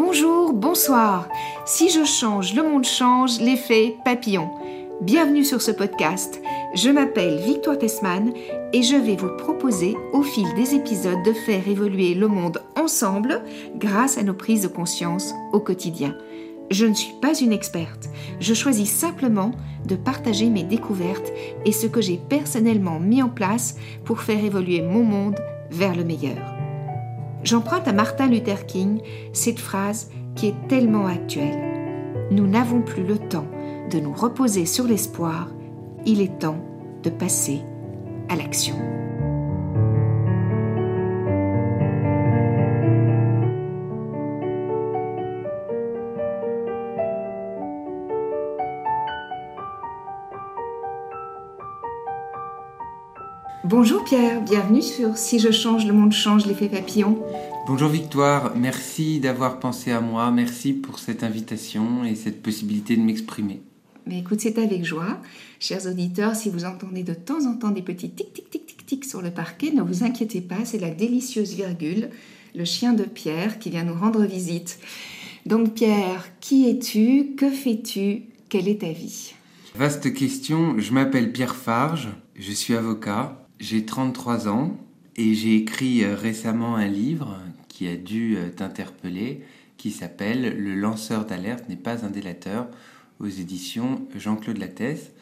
bonjour, bonsoir. Si je change, le monde change, l'effet papillon. Bienvenue sur ce podcast. Je m'appelle Victoire Tessman et je vais vous proposer au fil des épisodes de faire évoluer le monde ensemble grâce à nos prises de conscience au quotidien. Je ne suis pas une experte. Je choisis simplement de partager mes découvertes et ce que j'ai personnellement mis en place pour faire évoluer mon monde vers le meilleur. J'emprunte à Martin Luther King cette phrase qui est tellement actuelle. Nous n'avons plus le temps de nous reposer sur l'espoir, il est temps de passer à l'action. Bonjour Pierre, bienvenue sur Si je change, le monde change, l'effet papillon. Bonjour Victoire, merci d'avoir pensé à moi, merci pour cette invitation et cette possibilité de m'exprimer. Mais écoute, c'est avec joie. Chers auditeurs, si vous entendez de temps en temps des petits tic tic tic tic tic sur le parquet, ne vous inquiétez pas, c'est la délicieuse virgule, le chien de Pierre qui vient nous rendre visite. Donc Pierre, qui es-tu? Que fais-tu? Quelle est ta vie? Vaste question, je m'appelle Pierre Farge, je suis avocat, j'ai 33 ans et j'ai écrit euh, récemment un livre qui a dû euh, t'interpeller qui s'appelle Le lanceur d'alerte n'est pas un délateur aux éditions Jean-Claude Lattès.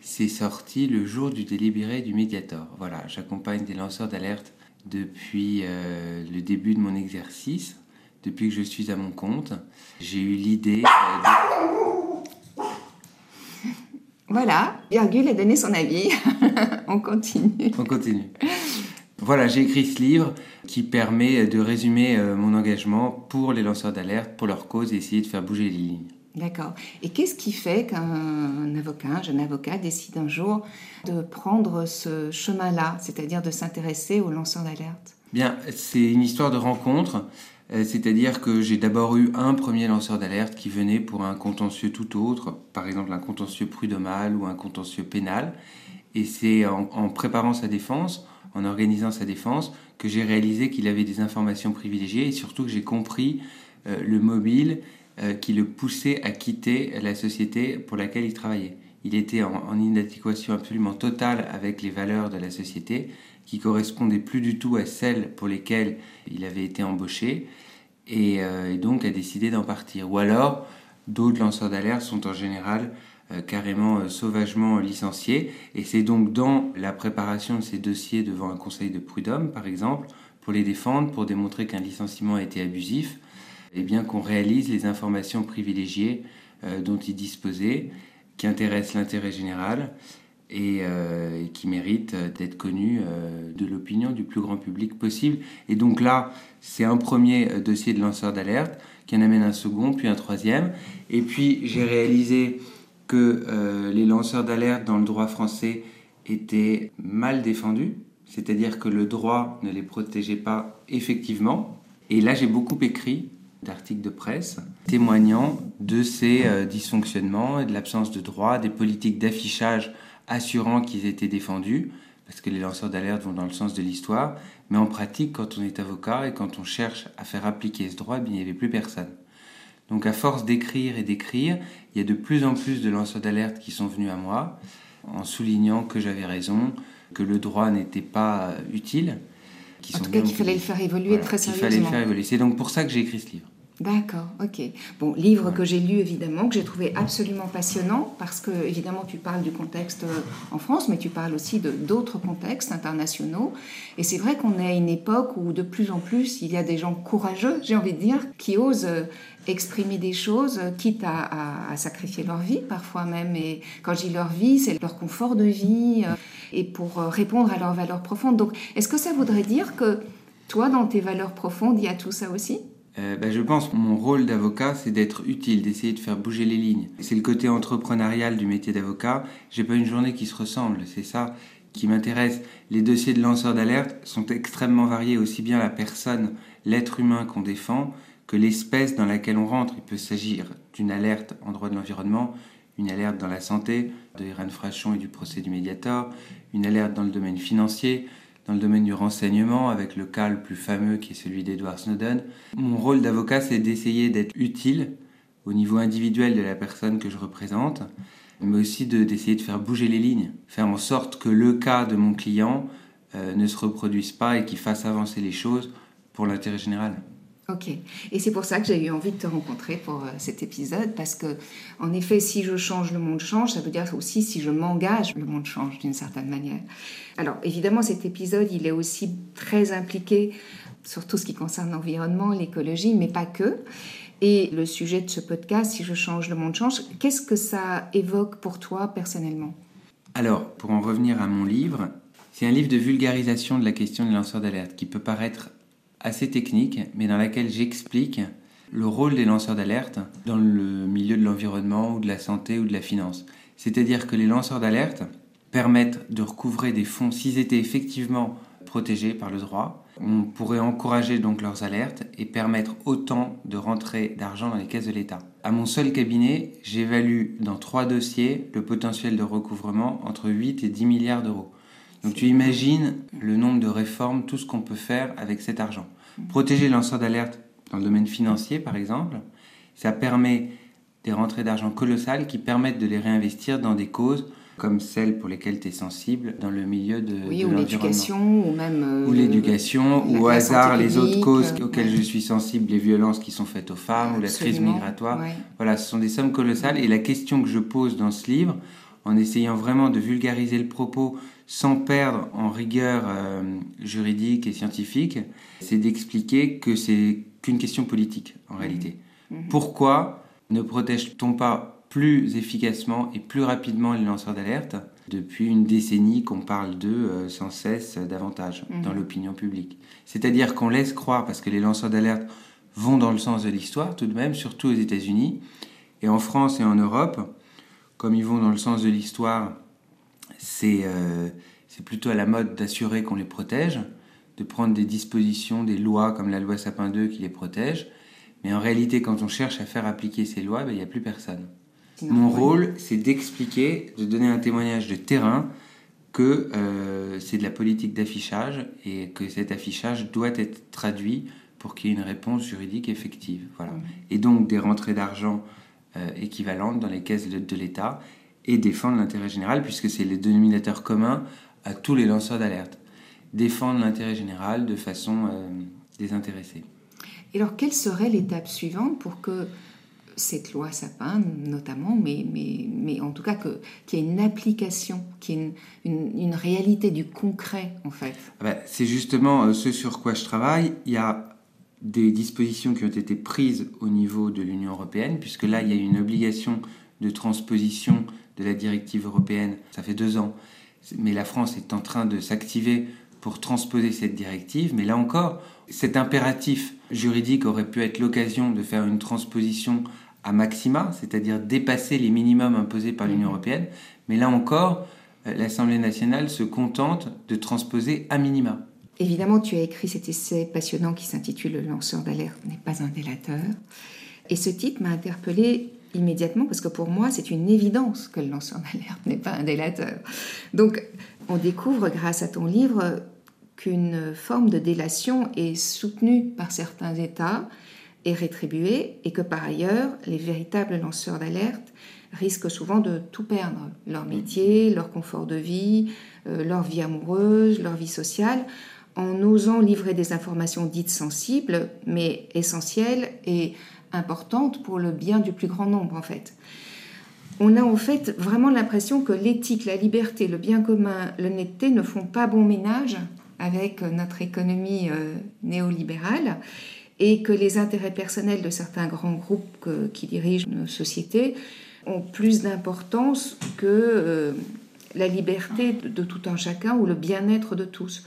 C'est sorti le jour du délibéré du Mediator. Voilà, j'accompagne des lanceurs d'alerte depuis euh, le début de mon exercice, depuis que je suis à mon compte. J'ai eu l'idée voilà, Virgule a donné son avis. On continue. On continue. Voilà, j'ai écrit ce livre qui permet de résumer euh, mon engagement pour les lanceurs d'alerte, pour leur cause et essayer de faire bouger les lignes. D'accord. Et qu'est-ce qui fait qu'un avocat, un jeune avocat, décide un jour de prendre ce chemin-là, c'est-à-dire de s'intéresser aux lanceurs d'alerte? Bien, c'est une histoire de rencontre. Euh, c'est-à-dire que j'ai d'abord eu un premier lanceur d'alerte qui venait pour un contentieux tout autre, par exemple un contentieux prud'homal ou un contentieux pénal. Et c'est en, préparant sa défense, en organisant sa défense, que j'ai réalisé qu'il avait des informations privilégiées et surtout que j'ai compris euh, le mobile euh, qui le poussait à quitter la société pour laquelle il travaillait. Il était en, inadéquation absolument totale avec les valeurs de la société qui correspondaient plus du tout à celles pour lesquelles il avait été embauché et, euh, donc a décidé d'en partir. Ou alors, d'autres lanceurs d'alerte sont en général euh, carrément euh, sauvagement licenciés et c'est donc dans la préparation de ces dossiers devant un conseil de prud'homme, par exemple, pour les défendre, pour démontrer qu'un licenciement a été abusif, eh bien qu'on réalise les informations privilégiées dont ils disposaient, qui intéressent l'intérêt général euh, et, qui mérite d'être connu euh, de l'opinion du plus grand public possible. Et donc là, c'est un premier euh, dossier de lanceur d'alerte qui en amène un second, puis un troisième. Et puis j'ai réalisé que les lanceurs d'alerte dans le droit français étaient mal défendus, c'est-à-dire que le droit ne les protégeait pas effectivement. Et là, j'ai beaucoup écrit d'articles de presse témoignant de ces dysfonctionnements et de l'absence de droit, des politiques d'affichage assurant qu'ils étaient défendus, parce que les lanceurs d'alerte vont dans le sens de l'histoire, mais en pratique, quand on est avocat et quand on cherche à faire appliquer ce droit, eh il n'y avait plus personne. Donc à force d'écrire et d'écrire, il y a de plus en plus de lanceurs d'alerte qui sont venus à moi, en soulignant que j'avais raison, que le droit n'était pas utile. en tout cas, qu'il fallait le faire évoluer très sérieusement. fallait le faire évoluer. C'est donc pour ça que j'ai écrit ce livre. D'accord, ok. Bon, livre que j'ai lu évidemment, que j'ai trouvé absolument passionnant, parce que évidemment tu parles du contexte euh, en France, mais tu parles aussi de d'autres contextes internationaux. Et c'est vrai qu'on est à une époque où de plus en plus il y a des gens courageux, j'ai envie de dire, qui osent euh, exprimer des choses, quitte à, sacrifier leur vie parfois même. Et quand je dis leur vie, c'est leur confort de vie, euh, et pour répondre à leurs valeurs profondes. Donc, est-ce que ça voudrait dire que toi, dans tes valeurs profondes, il y a tout ça aussi? Euh, ben, je pense que mon rôle d'avocat, c'est d'être utile, d'essayer de faire bouger les lignes. C'est le côté entrepreneurial du métier d'avocat. J'ai pas une journée qui se ressemble, c'est ça qui m'intéresse. Les dossiers de lanceurs d'alerte sont extrêmement variés, aussi bien la personne, l'être humain qu'on défend, que l'espèce dans laquelle on rentre. Il peut s'agir d'une alerte en droit de l'environnement, une alerte dans la santé, de Irène Frachon et du procès du Mediator, une alerte dans le domaine financier, dans le domaine du renseignement, avec le cas le plus fameux qui est celui d'Edward Snowden. Mon rôle d'avocat, c'est d'essayer d'être utile au niveau individuel de la personne que je représente, mais aussi d'essayer de, faire bouger les lignes, faire en sorte que le cas de mon client euh, ne se reproduise pas et qu'il fasse avancer les choses pour l'intérêt général. Ok. Et c'est pour ça que j'ai eu envie de te rencontrer pour euh, cet épisode, parce que, en effet, si je change, le monde change. Ça veut dire aussi si je m'engage, le monde change d'une certaine manière. Alors, évidemment, cet épisode, il est aussi très impliqué sur tout ce qui concerne l'environnement, l'écologie, mais pas que. Et le sujet de ce podcast, si je change, le monde change, qu'est-ce que ça évoque pour toi personnellement? Alors, pour en revenir à mon livre, c'est un livre de vulgarisation de la question des lanceurs d'alerte qui peut paraître assez technique, mais dans laquelle j'explique le rôle des lanceurs d'alerte dans le milieu de l'environnement ou de la santé ou de la finance. C'est-à-dire que les lanceurs d'alerte permettent de recouvrer des fonds s'ils étaient effectivement protégés par le droit. On pourrait encourager donc leurs alertes et permettre autant de rentrées d'argent dans les caisses de l'État. À mon seul cabinet, j'évalue dans trois dossiers le potentiel de recouvrement entre 8 et 10 milliards d'euros. Donc tu imagines le nombre de réformes, tout ce qu'on peut faire avec cet argent. Protéger les lanceurs d'alerte dans le domaine financier, par exemple, ça permet des rentrées d'argent colossales qui permettent de les réinvestir dans des causes comme celles pour lesquelles tu es sensible dans le milieu de, oui, ou l'éducation, ou même... Euh, ou l'éducation, ou au hasard les autres causes auxquelles je suis sensible, les violences qui sont faites aux femmes, ou la crise migratoire. Voilà, ce sont des sommes colossales. Et la question que je pose dans ce livre, en essayant vraiment de vulgariser le propos sans perdre en rigueur euh, juridique et scientifique, c'est d'expliquer que c'est qu'une question politique en réalité. Mmh. Mmh. Pourquoi ne protège-t-on pas plus efficacement et plus rapidement les lanceurs d'alerte depuis une décennie qu'on parle d'eux euh, sans cesse davantage mmh. dans l'opinion publique? C'est-à-dire qu'on laisse croire, parce que les lanceurs d'alerte vont dans le sens de l'histoire tout de même, surtout aux États-Unis, et en France et en Europe, comme ils vont dans le sens de l'histoire, euh, c'est plutôt à la mode d'assurer qu'on les protège, de prendre des dispositions, des lois comme la loi Sapin 2 qui les protège. Mais en réalité, quand on cherche à faire appliquer ces lois, ben, il n'y a plus personne. Mon rôle, c'est d'expliquer, de donner un témoignage de terrain que euh, c'est de la politique d'affichage et que cet affichage doit être traduit pour qu'il y ait une réponse juridique effective. Voilà. Et donc des rentrées d'argent euh, équivalentes dans les caisses de l'État et défendre l'intérêt général, puisque c'est le dénominateur commun à tous les lanceurs d'alerte. Défendre l'intérêt général de façon euh, désintéressée. Et alors, quelle serait l'étape suivante pour que cette loi Sapin, notamment, mais, mais, mais en tout cas qu'il y ait une application, qu'il y ait une, une, réalité du concret, en fait? Ah ben, C'est justement euh, ce sur quoi je travaille. Il y a des dispositions qui ont été prises au niveau de l'Union européenne, puisque là, il y a une obligation de transposition de la directive européenne. Ça fait deux ans. Mais la France est en train de s'activer pour transposer cette directive. Mais là encore, cet impératif juridique aurait pu être l'occasion de faire une transposition à maxima, c'est-à-dire dépasser les minimums imposés par l'Union mhm. européenne. Mais là encore, euh, l'Assemblée nationale se contente de transposer à minima. Évidemment, tu as écrit cet essai passionnant qui s'intitule Le lanceur d'alerte n'est pas un délateur. Et ce titre m'a interpellé immédiatement parce que pour moi, c'est une évidence que le lanceur d'alerte n'est pas un délateur. Donc, on découvre grâce à ton livre qu'une forme de délation est soutenue par certains États et rétribuée, et que par ailleurs, les véritables lanceurs d'alerte risquent souvent de tout perdre, leur métier, leur confort de vie, euh, leur vie amoureuse, leur vie sociale, en osant livrer des informations dites sensibles, mais essentielles et importante pour le bien du plus grand nombre en fait. On a en fait vraiment l'impression que l'éthique, la liberté, le bien commun, l'honnêteté ne font pas bon ménage avec notre économie euh, néolibérale et que les intérêts personnels de certains grands groupes qui dirigent nos sociétés ont plus d'importance que euh, la liberté de, tout un chacun ou le bien-être de tous.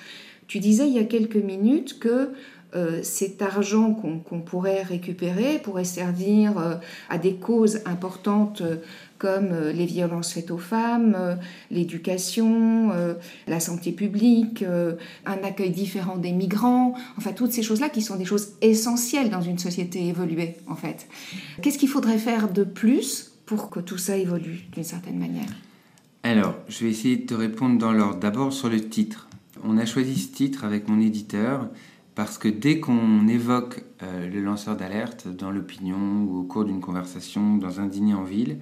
Tu disais il y a quelques minutes que euh, cet argent qu'on pourrait récupérer pourrait servir euh, à des causes importantes euh, comme les violences faites aux femmes, l'éducation, la santé publique, un accueil différent des migrants, enfin toutes ces choses-là qui sont des choses essentielles dans une société évoluée en fait. Qu'est-ce qu'il faudrait faire de plus pour que tout ça évolue d'une certaine manière? Alors, je vais essayer de te répondre dans l'ordre. D'abord sur le titre. On a choisi ce titre avec mon éditeur parce que dès qu'on évoque euh, le lanceur d'alerte dans l'opinion ou au cours d'une conversation, dans un dîner en ville,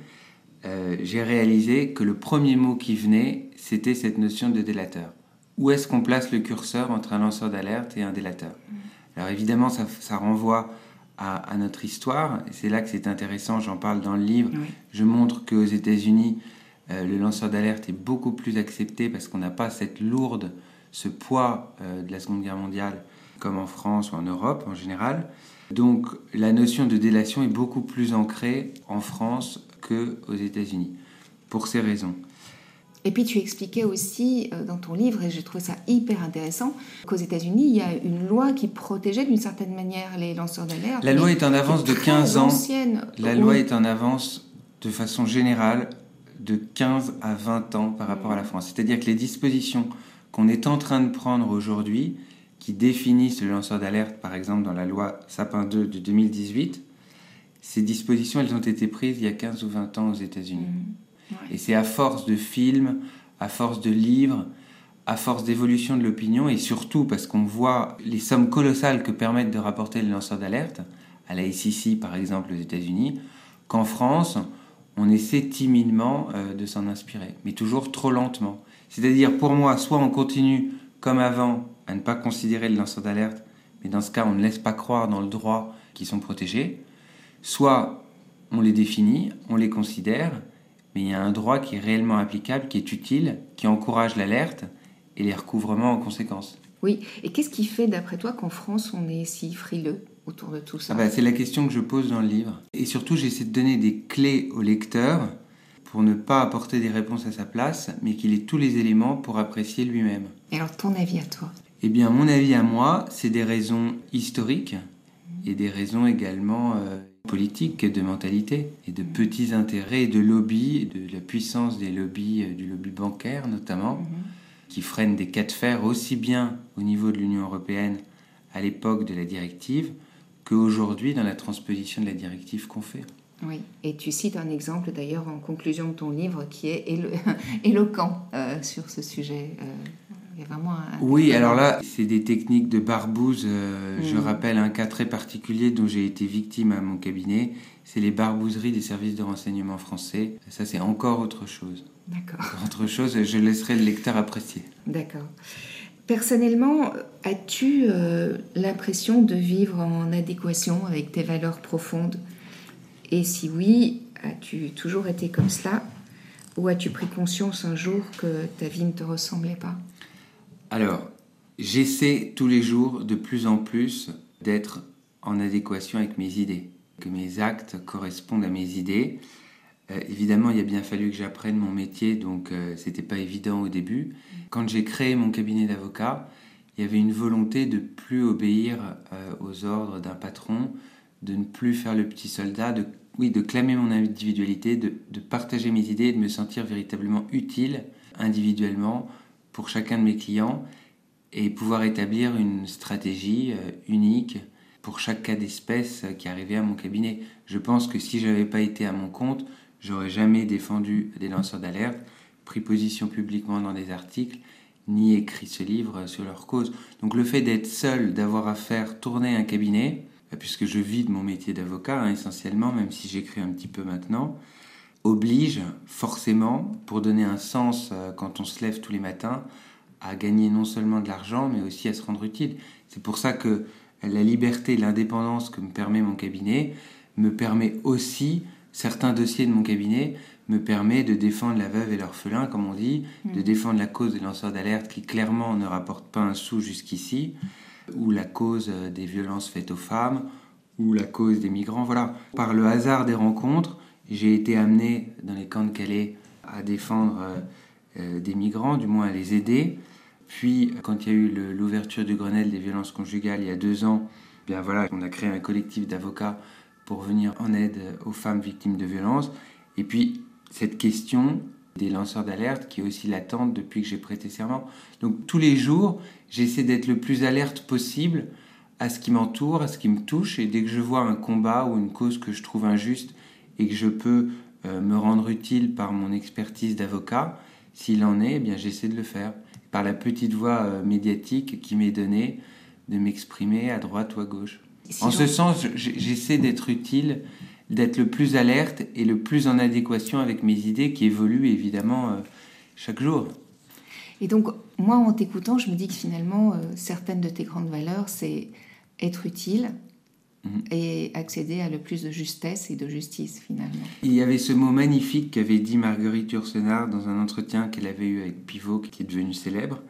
euh, j'ai réalisé que le premier mot qui venait, c'était cette notion de délateur. Où est-ce qu'on place le curseur entre un lanceur d'alerte et un délateur? Mmh. Alors évidemment, ça, renvoie à, notre histoire, et c'est là que c'est intéressant, j'en parle dans le livre. Je montre qu'aux États-Unis, euh, le lanceur d'alerte est beaucoup plus accepté parce qu'on n'a pas cette lourde, ce poids de la Seconde Guerre mondiale comme en France ou en Europe en général. Donc la notion de délation est beaucoup plus ancrée en France qu'aux États-Unis, pour ces raisons. Et puis tu expliquais aussi euh, dans ton livre, et j'ai trouvé ça hyper intéressant, qu'aux États-Unis, il y a une loi qui protégeait d'une certaine manière les lanceurs d'alerte. La loi est en avance de 15 ans. La loi est en avance de façon générale de 15 à 20 ans par rapport à la France. C'est-à-dire que les dispositions qu'on est en train de prendre aujourd'hui, qui définissent le lanceur d'alerte, par exemple dans la loi Sapin 2 de 2018, ces dispositions, elles ont été prises il y a 15 ou 20 ans aux États-Unis. Mmh. Et c'est à force de films, à force de livres, à force d'évolution de l'opinion, et surtout parce qu'on voit les sommes colossales que permettent de rapporter les lanceurs d'alerte, à la SEC par exemple aux États-Unis, qu'en France, on essaie timidement euh, de s'en inspirer, mais toujours trop lentement. C'est-à-dire, pour moi, soit on continue comme avant à ne pas considérer le lanceur d'alerte, mais dans ce cas, on ne laisse pas croire dans le droit qu'ils sont protégés. Soit on les définit, on les considère, mais il y a un droit qui est réellement applicable, qui est utile, qui encourage l'alerte et les recouvrements en conséquence. Oui, et qu'est-ce qui fait, d'après toi, qu'en France, on est si frileux autour de tout ça? Ah bah, C'est la question que je pose dans le livre. Et surtout, j'essaie de donner des clés au lecteur pour ne pas apporter des réponses à sa place, mais qu'il ait tous les éléments pour apprécier lui-même. Et alors, ton avis à toi? Eh bien, mon avis à moi, c'est des raisons historiques et des raisons également euh, politiques de mentalité et de petits intérêts et de lobbies, de la puissance des lobbies, euh, du lobby bancaire notamment, mhm. qui freinent des cas de fer aussi bien au niveau de l'Union européenne à l'époque de la directive qu'aujourd'hui dans la transposition de la directive qu'on fait. Oui, et tu cites un exemple d'ailleurs en conclusion de ton livre qui est éloquent euh, sur ce sujet. Oui, alors là, c'est des techniques de barbouze. Euh, je mm. rappelle un cas très particulier dont j'ai été victime à mon cabinet. C'est les barbouzeries des services de renseignement français. Ça, c'est encore autre chose. D'accord. Autre chose, je laisserai le lecteur apprécier. D'accord. Personnellement, as-tu euh, l'impression de vivre en adéquation avec tes valeurs profondes? Et si oui, as-tu toujours été comme cela? Ou as-tu pris conscience un jour que ta vie ne te ressemblait pas? Alors, j'essaie tous les jours de plus en plus d'être en adéquation avec mes idées, que mes actes correspondent à mes idées. Euh, évidemment, il a bien fallu que j'apprenne mon métier, donc euh, c'était pas évident au début. Quand j'ai créé mon cabinet d'avocat, il y avait une volonté de plus obéir euh, aux ordres d'un patron, de ne plus faire le petit soldat, de, oui, de clamer mon individualité, de, de partager mes idées, de me sentir véritablement utile individuellement pour chacun de mes clients et pouvoir établir une stratégie euh, unique pour chaque cas d'espèce qui arrivait à mon cabinet. Je pense que si j'avais pas été à mon compte, j'aurais jamais défendu des lanceurs d'alerte, pris position publiquement dans des articles, ni écrit ce livre sur leur cause. Donc le fait d'être seul, d'avoir à faire tourner un cabinet, euh, puisque je vis de mon métier d'avocat hein, essentiellement, même si j'écris un petit peu maintenant, oblige forcément, pour donner un sens euh, quand on se lève tous les matins, à gagner non seulement de l'argent, mais aussi à se rendre utile. C'est pour ça que la liberté et l'indépendance que me permet mon cabinet me permet aussi, certains dossiers de mon cabinet, me permet de défendre la veuve et l'orphelin, comme on dit, de mm. défendre la cause des lanceurs d'alerte qui clairement ne rapportent pas un sou jusqu'ici, ou la cause euh, des violences faites aux femmes, ou la cause des migrants. Voilà. Par le hasard des rencontres, j'ai été amené dans les camps de Calais à défendre euh, euh, des migrants, du moins à les aider. Puis, quand il y a eu l'ouverture du Grenelle des violences conjugales il y a deux ans, eh bien voilà, on a créé un collectif d'avocats pour venir en aide aux femmes victimes de violences. Et puis, cette question des lanceurs d'alerte qui est aussi latente depuis que j'ai prêté serment. Donc, tous les jours, j'essaie d'être le plus alerte possible à ce qui m'entoure, à ce qui me touche. Et dès que je vois un combat ou une cause que je trouve injuste, et que je peux euh, me rendre utile par mon expertise d'avocat, s'il en est, eh bien j'essaie de le faire. par la petite voix médiatique qui m'est donnée de m'exprimer à droite ou à gauche. en ce sens, j'essaie d'être utile, d'être le plus alerte et le plus en adéquation avec mes idées qui évoluent évidemment chaque jour. Et donc, moi, en t'écoutant, je me dis que finalement, euh, certaines de tes grandes valeurs, c'est être utile. Et accéder à le plus de justesse et de justice, finalement. Il y avait ce mot magnifique qu'avait dit Marguerite Yourcenar dans un entretien qu'elle avait eu avec Pivot, qui est devenu célèbre.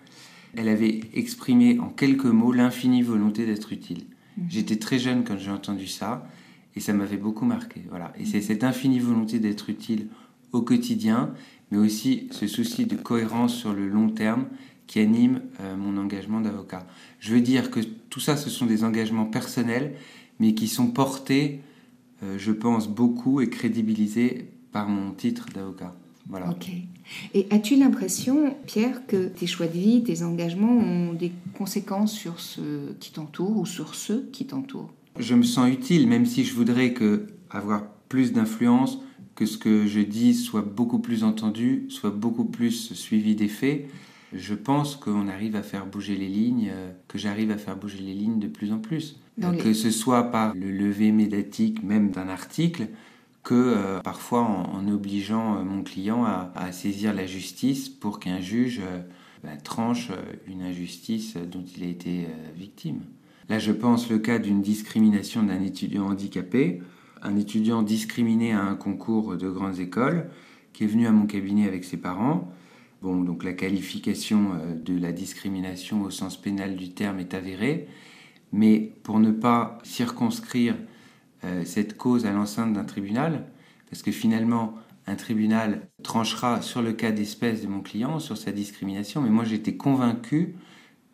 Elle avait exprimé en quelques mots l'infinie volonté d'être utile. Mhm. J'étais très jeune quand j'ai entendu ça et ça m'avait beaucoup marqué. Voilà. Et c'est cette infinie volonté d'être utile au quotidien mais aussi ce souci de cohérence sur le long terme qui anime euh, mon engagement d'avocat. Je veux dire que tout ça, ce sont des engagements personnels, mais qui sont portés, euh, je pense, beaucoup et crédibilisés par mon titre d'avocat. Voilà. Ok. Et as-tu l'impression, Pierre, que tes choix de vie, tes engagements ont des conséquences sur ceux qui t'entourent ou sur ceux qui t'entourent? Je me sens utile, même si je voudrais que avoir plus d'influence, que ce que je dis soit beaucoup plus entendu, soit beaucoup plus suivi des faits. Je pense qu'on arrive à faire bouger les lignes, euh, que j'arrive à faire bouger les lignes de plus en plus. Que ce soit par le lever médiatique même d'un article, que euh, parfois en, obligeant euh, mon client à, saisir la justice pour qu'un juge bah, tranche une injustice dont il a été victime. Là, je pense le cas d'une discrimination d'un étudiant handicapé un étudiant discriminé à un concours de grandes écoles qui est venu à mon cabinet avec ses parents. Bon, donc la qualification euh, de la discrimination au sens pénal du terme est avérée, mais pour ne pas circonscrire euh, cette cause à l'enceinte d'un tribunal, parce que finalement, un tribunal tranchera sur le cas d'espèce de mon client, sur sa discrimination, mais moi j'étais convaincu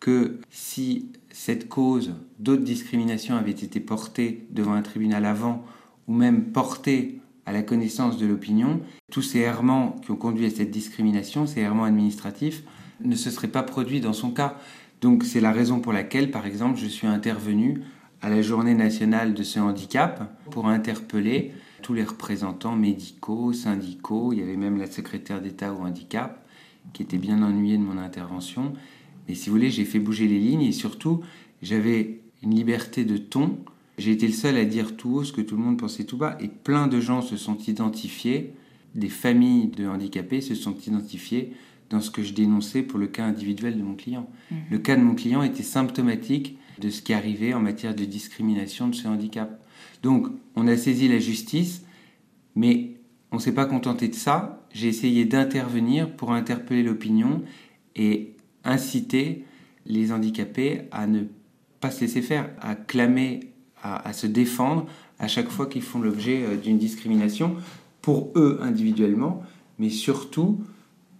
que si cette cause d'autres discriminations avait été portée devant un tribunal avant ou même porté à la connaissance de l'opinion, tous ces errements qui ont conduit à cette discrimination, ces errements administratifs, ne se seraient pas produits dans son cas. Donc c'est la raison pour laquelle, par exemple, je suis intervenu à la journée nationale de ce handicap pour interpeller tous les représentants médicaux, syndicaux, il y avait même la secrétaire d'État au handicap qui était bien ennuyée de mon intervention. Mais si vous voulez, j'ai fait bouger les lignes et surtout, j'avais une liberté de ton j'ai été le seul à dire tout haut ce que tout le monde pensait tout bas et plein de gens se sont identifiés, des familles de handicapés se sont identifiés dans ce que je dénonçais pour le cas individuel de mon client. Mhm. Le cas de mon client était symptomatique de ce qui arrivait en matière de discrimination de ce handicap. Donc, on a saisi la justice, mais on ne s'est pas contenté de ça. J'ai essayé d'intervenir pour interpeller l'opinion et inciter les handicapés à ne pas se laisser faire, à clamer à, se défendre à chaque fois qu'ils font l'objet euh, d'une discrimination, pour eux individuellement, mais surtout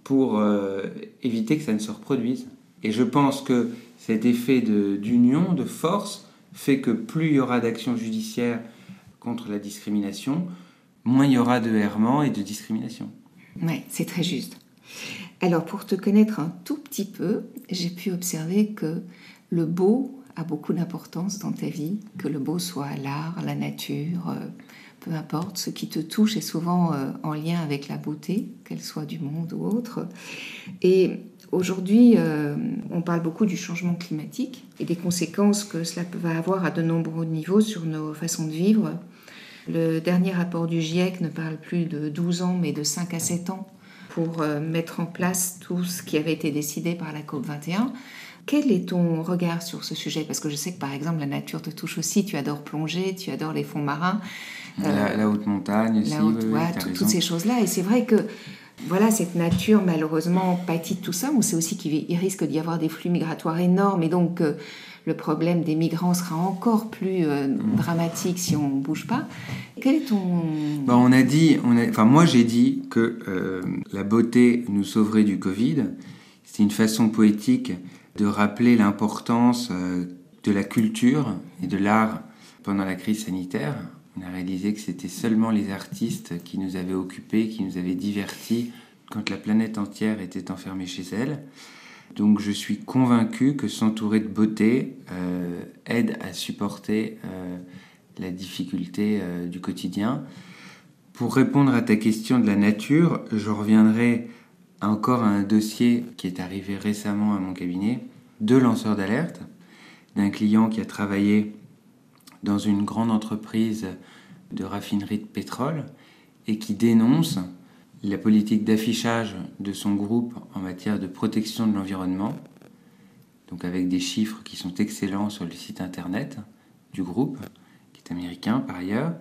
pour euh, éviter que ça ne se reproduise. Et je pense que cet effet d'union, de, force, fait que plus il y aura d'actions judiciaires contre la discrimination, moins il y aura de errements et de discrimination. Oui, c'est très juste. Alors, pour te connaître un tout petit peu, j'ai pu observer que le beau a beaucoup d'importance dans ta vie, que le beau soit l'art, la nature, euh, peu importe, ce qui te touche est souvent euh, en lien avec la beauté, qu'elle soit du monde ou autre. Et aujourd'hui, euh, on parle beaucoup du changement climatique et des conséquences que cela peut avoir à de nombreux niveaux sur nos façons de vivre. Le dernier rapport du GIEC ne parle plus de 12 ans, mais de 5 à 7 ans pour mettre en place tout ce qui avait été décidé par la COP21. Quel est ton regard sur ce sujet? Parce que je sais que par exemple la nature te touche aussi, tu adores plonger, tu adores les fonds marins. la, euh, haute montagne aussi. toutes ces choses-là. Et c'est vrai que voilà, cette nature malheureusement pâtit de tout ça, on sait aussi qu'il risque d'y avoir des flux migratoires énormes et donc euh, le problème des migrants sera encore plus euh, mm. dramatique si on ne bouge pas. Quel est ton... Bah, on a dit, on a, enfin moi j'ai dit que la beauté nous sauverait du Covid. C'est une façon poétique de rappeler l'importance euh, de la culture et de l'art pendant la crise sanitaire. On a réalisé que c'était seulement les artistes qui nous avaient occupés, qui nous avaient divertis quand la planète entière était enfermée chez elle. Donc je suis convaincu que s'entourer de beauté euh, aide à supporter euh, la difficulté du quotidien. Pour répondre à ta question de la nature, je reviendrai encore un dossier qui est arrivé récemment à mon cabinet, deux lanceurs d'alerte, d'un client qui a travaillé dans une grande entreprise de raffinerie de pétrole et qui dénonce la politique d'affichage de son groupe en matière de protection de l'environnement, donc avec des chiffres qui sont excellents sur le site internet du groupe, qui est américain par ailleurs,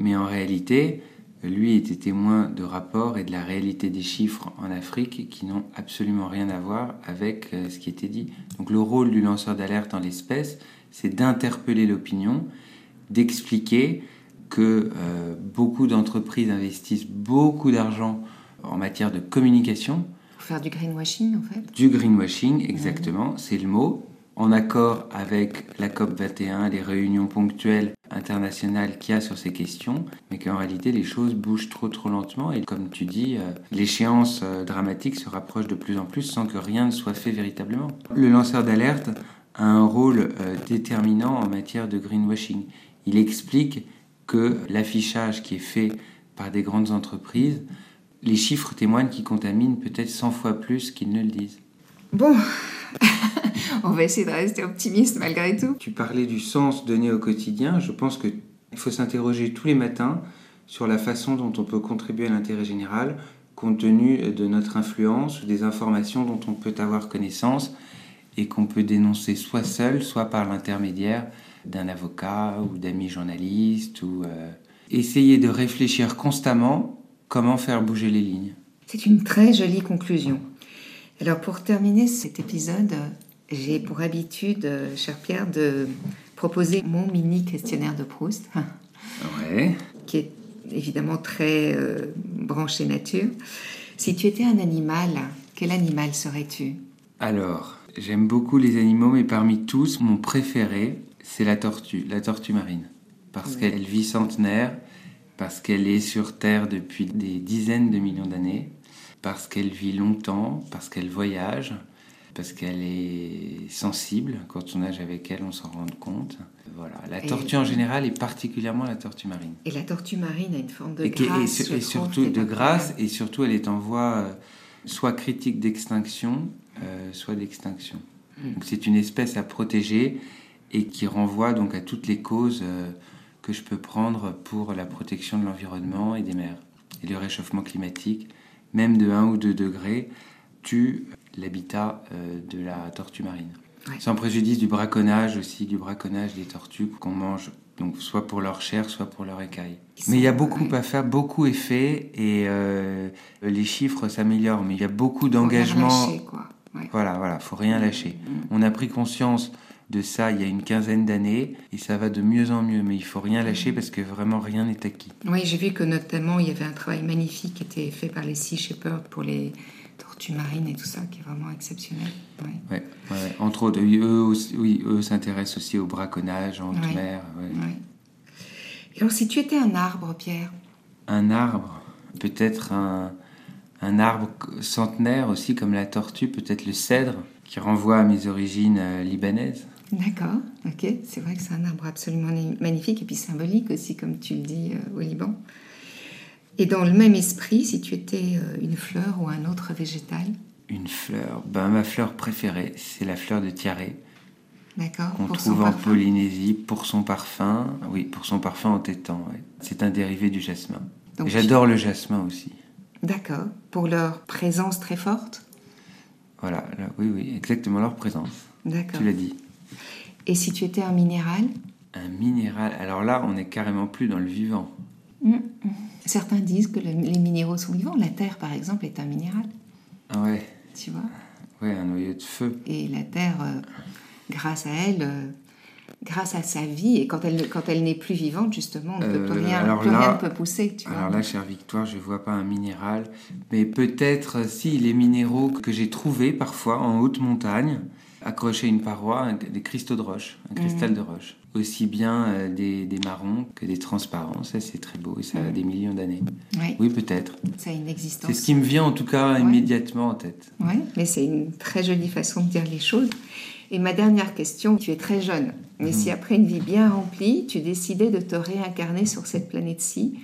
mais en réalité, lui était témoin de rapports et de la réalité des chiffres en Afrique qui n'ont absolument rien à voir avec euh, ce qui était dit. Donc le rôle du lanceur d'alerte en l'espèce, c'est d'interpeller l'opinion, d'expliquer que euh, beaucoup d'entreprises investissent beaucoup d'argent en matière de communication. Pour faire du greenwashing, en fait Du greenwashing, exactement, c'est le mot. En accord avec la COP21, les réunions ponctuelles internationales qu'il y a sur ces questions, mais qu'en réalité les choses bougent trop trop lentement et comme tu dis, euh, l'échéance euh, dramatique se rapproche de plus en plus sans que rien ne soit fait véritablement. Le lanceur d'alerte a un rôle déterminant en matière de greenwashing. Il explique que l'affichage qui est fait par des grandes entreprises, les chiffres témoignent qu'ils contaminent peut-être 100 fois plus qu'ils ne le disent. Bon, on va essayer de rester optimiste malgré tout. Tu parlais du sens donné au quotidien. Je pense qu'il faut s'interroger tous les matins sur la façon dont on peut contribuer à l'intérêt général compte tenu de notre influence ou des informations dont on peut avoir connaissance et qu'on peut dénoncer soit seul, soit par l'intermédiaire d'un avocat ou d'amis journalistes ou euh, essayer de réfléchir constamment comment faire bouger les lignes. C'est une très jolie conclusion. Alors pour terminer cet épisode, j'ai pour habitude, cher Pierre, de proposer mon mini questionnaire de Proust, ouais. qui est évidemment très euh, branché nature. Si tu étais un animal, quel animal serais-tu? Alors, j'aime beaucoup les animaux, mais parmi tous, mon préféré, c'est la tortue, la tortue marine. Parce qu'elle vit centenaire, parce qu'elle est sur Terre depuis des dizaines de millions d'années, parce qu'elle vit longtemps, parce qu'elle voyage, parce qu'elle est sensible. Quand on nage avec elle, on s'en rend compte. Voilà. La tortue en général et particulièrement la tortue marine. Et la tortue marine a une forme de grâce. Et, surtout de grâce, et surtout elle est en voie euh, soit critique d'extinction, euh, soit d'extinction. Mm. Donc c'est une espèce à protéger et qui renvoie donc à toutes les causes euh, que je peux prendre pour la protection de l'environnement et des mers. Et le réchauffement climatique, même de 1 ou 2 degrés, tue l'habitat euh, de la tortue marine. Sans préjudice du braconnage aussi, du braconnage des tortues qu'on mange, donc soit pour leur chair, soit pour leur écaille. Mais il y a beaucoup à faire, beaucoup est fait et euh, les chiffres s'améliorent, mais il y a beaucoup d'engagement. Voilà, voilà, faut rien lâcher. Mm. On a pris conscience de ça il y a une quinzaine d'années et ça va de mieux en mieux. Mais il faut rien lâcher parce que vraiment rien n'est acquis. Oui, j'ai vu que notamment il y avait un travail magnifique qui était fait par les Sea Shepherd pour les tortues marines et tout ça, qui est vraiment exceptionnel. Oui, ouais, entre autres, eux, oui, eux s'intéressent aussi au braconnage en haute mer. Et alors, si tu étais un arbre, Pierre? Un arbre, peut-être un, un arbre centenaire aussi, comme la tortue, peut-être le cèdre qui renvoie à mes origines euh, libanaises. D'accord, ok. C'est vrai que c'est un arbre absolument magnifique et puis symbolique aussi, comme tu le dis euh, au Liban. Et dans le même esprit, si tu étais euh, une fleur ou un autre végétal? Une fleur ben, Ma fleur préférée, c'est la fleur de tiare. D'accord. Qu'on trouve en Polynésie pour son parfum. Oui, pour son parfum entêtant. C'est un dérivé du jasmin. J'adore le jasmin aussi. D'accord. Pour leur présence très forte? Voilà, oui, oui, exactement leur présence. D'accord. Tu l'as dit. Et si tu étais un minéral Un minéral, alors là, on n'est carrément plus dans le vivant. Mm, mm. Certains disent que les minéraux sont vivants. La Terre, par exemple, est un minéral. Ah ouais. Tu vois Ouais, un noyau de feu. Et la Terre, euh, grâce à elle, euh, grâce à sa vie, et quand elle, quand elle n'est plus vivante, justement, on ne peut plus euh, rien, plus rien ne peut pousser. Tu alors là, chère Victoire, je ne vois pas un minéral, mais peut-être si les minéraux que j'ai trouvés parfois en haute montagne, accrochés à une paroi, des cristaux de roche, un cristal mhm. de roche. Aussi bien euh, des, des, marrons que des transparents, ça c'est très beau et ça a mhm. des millions d'années. Oui, peut-être. Ça a une existence. C'est ce qui me vient en tout cas immédiatement en tête. Oui, mais c'est une très jolie façon de dire les choses. Et ma dernière question, tu es très jeune, mais si mhm. après une vie bien remplie, tu décidais de te réincarner sur cette planète-ci,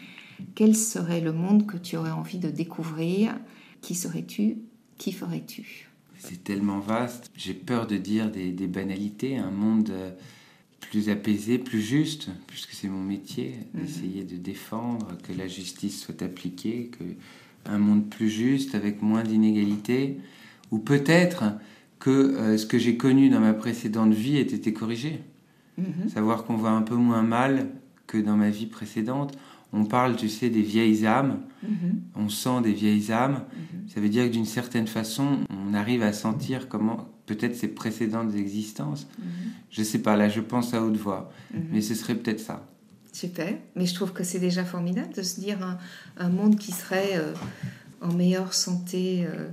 quel serait le monde que tu aurais envie de découvrir? Qui serais-tu? Qui ferais-tu? C'est tellement vaste. J'ai peur de dire des, banalités. Un monde euh, plus apaisé, plus juste, puisque c'est mon métier, mhm. d'essayer de défendre que la justice soit appliquée, que un monde plus juste, avec moins d'inégalités, ou peut-être que euh, ce que j'ai connu dans ma précédente vie ait été corrigé. Mhm. Savoir qu'on va un peu moins mal que dans ma vie précédente. On parle, tu sais, des vieilles âmes. Mhm. On sent des vieilles âmes. Mhm. Ça veut dire que d'une certaine façon, on arrive à sentir comment peut-être ces précédentes existences. Je sais pas, là je pense à haute voix, mais ce serait peut-être ça. Super, mais je trouve que c'est déjà formidable de se dire un, monde qui serait euh, en meilleure santé, euh,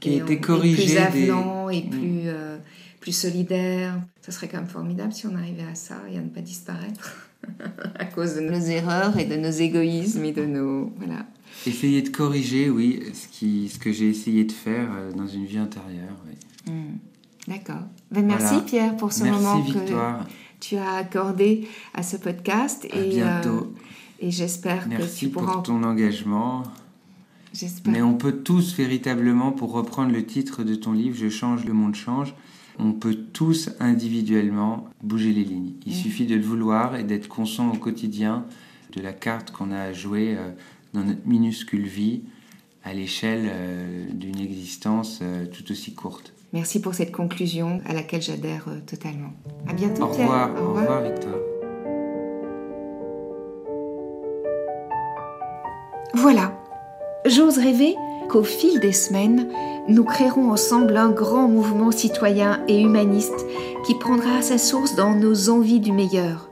qui et, été corrigé plus avenant et mm. plus, euh, plus solidaire. Ce serait quand même formidable si on arrivait à ça et à ne pas disparaître à cause de nos erreurs et de nos égoïsmes et de nos voilà. Essayer de corriger, oui, ce, qui, ce que j'ai essayé de faire dans une vie intérieure. Oui. Mm. D'accord. Ben, merci Pierre pour ce merci, moment Victoire tu as accordé à ce podcast. À et, bientôt. Euh, et j'espère que tu pourras... pour ton engagement. J'espère. Mais on peut tous véritablement, pour reprendre le titre de ton livre, Je change, le monde change, on peut tous individuellement bouger les lignes. Il suffit de le vouloir et d'être conscient au quotidien de la carte qu'on a à jouer euh, dans notre minuscule vie à l'échelle euh, d'une existence tout aussi courte. Merci pour cette conclusion à laquelle j'adhère euh, totalement. À bientôt, au Revoir, au revoir. Au revoir, Victor. Voilà. J'ose rêver qu'au fil des semaines, nous créerons ensemble un grand mouvement citoyen et humaniste qui prendra sa source dans nos envies du meilleur.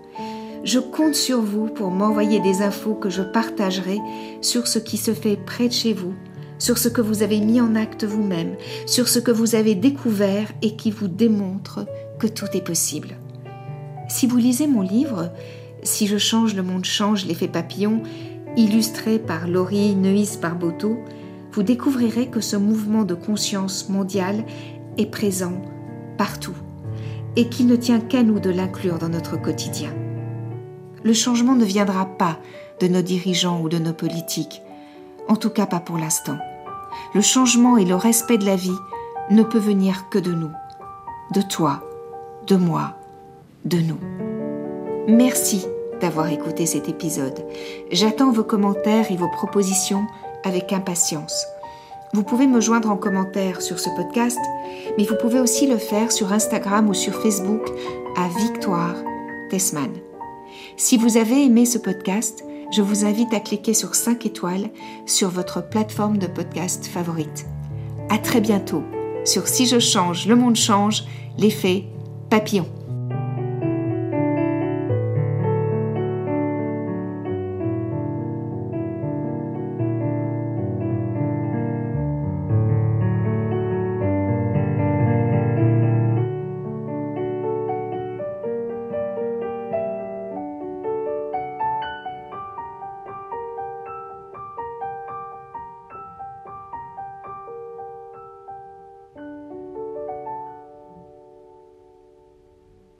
Je compte sur vous pour m'envoyer des infos que je partagerai sur ce qui se fait près de chez vous sur ce que vous avez mis en acte vous-même, sur ce que vous avez découvert et qui vous démontre que tout est possible. Si vous lisez mon livre, Si je change, le monde change, l'effet papillon, illustré par Laurie Neuis Barboteau, vous découvrirez que ce mouvement de conscience mondiale est présent partout et qu'il ne tient qu'à nous de l'inclure dans notre quotidien. Le changement ne viendra pas de nos dirigeants ou de nos politiques, en tout cas pas pour l'instant le changement et le respect de la vie ne peut venir que de nous, de toi, de moi, de nous. Merci d'avoir écouté cet épisode. J'attends vos commentaires et vos propositions avec impatience. Vous pouvez me joindre en commentaire sur ce podcast, mais vous pouvez aussi le faire sur Instagram ou sur Facebook à Victoire Tessman. Si vous avez aimé ce podcast, je vous invite à cliquer sur 5 étoiles sur votre plateforme de podcast favorite. À très bientôt sur Si je change, le monde change, l'effet papillon.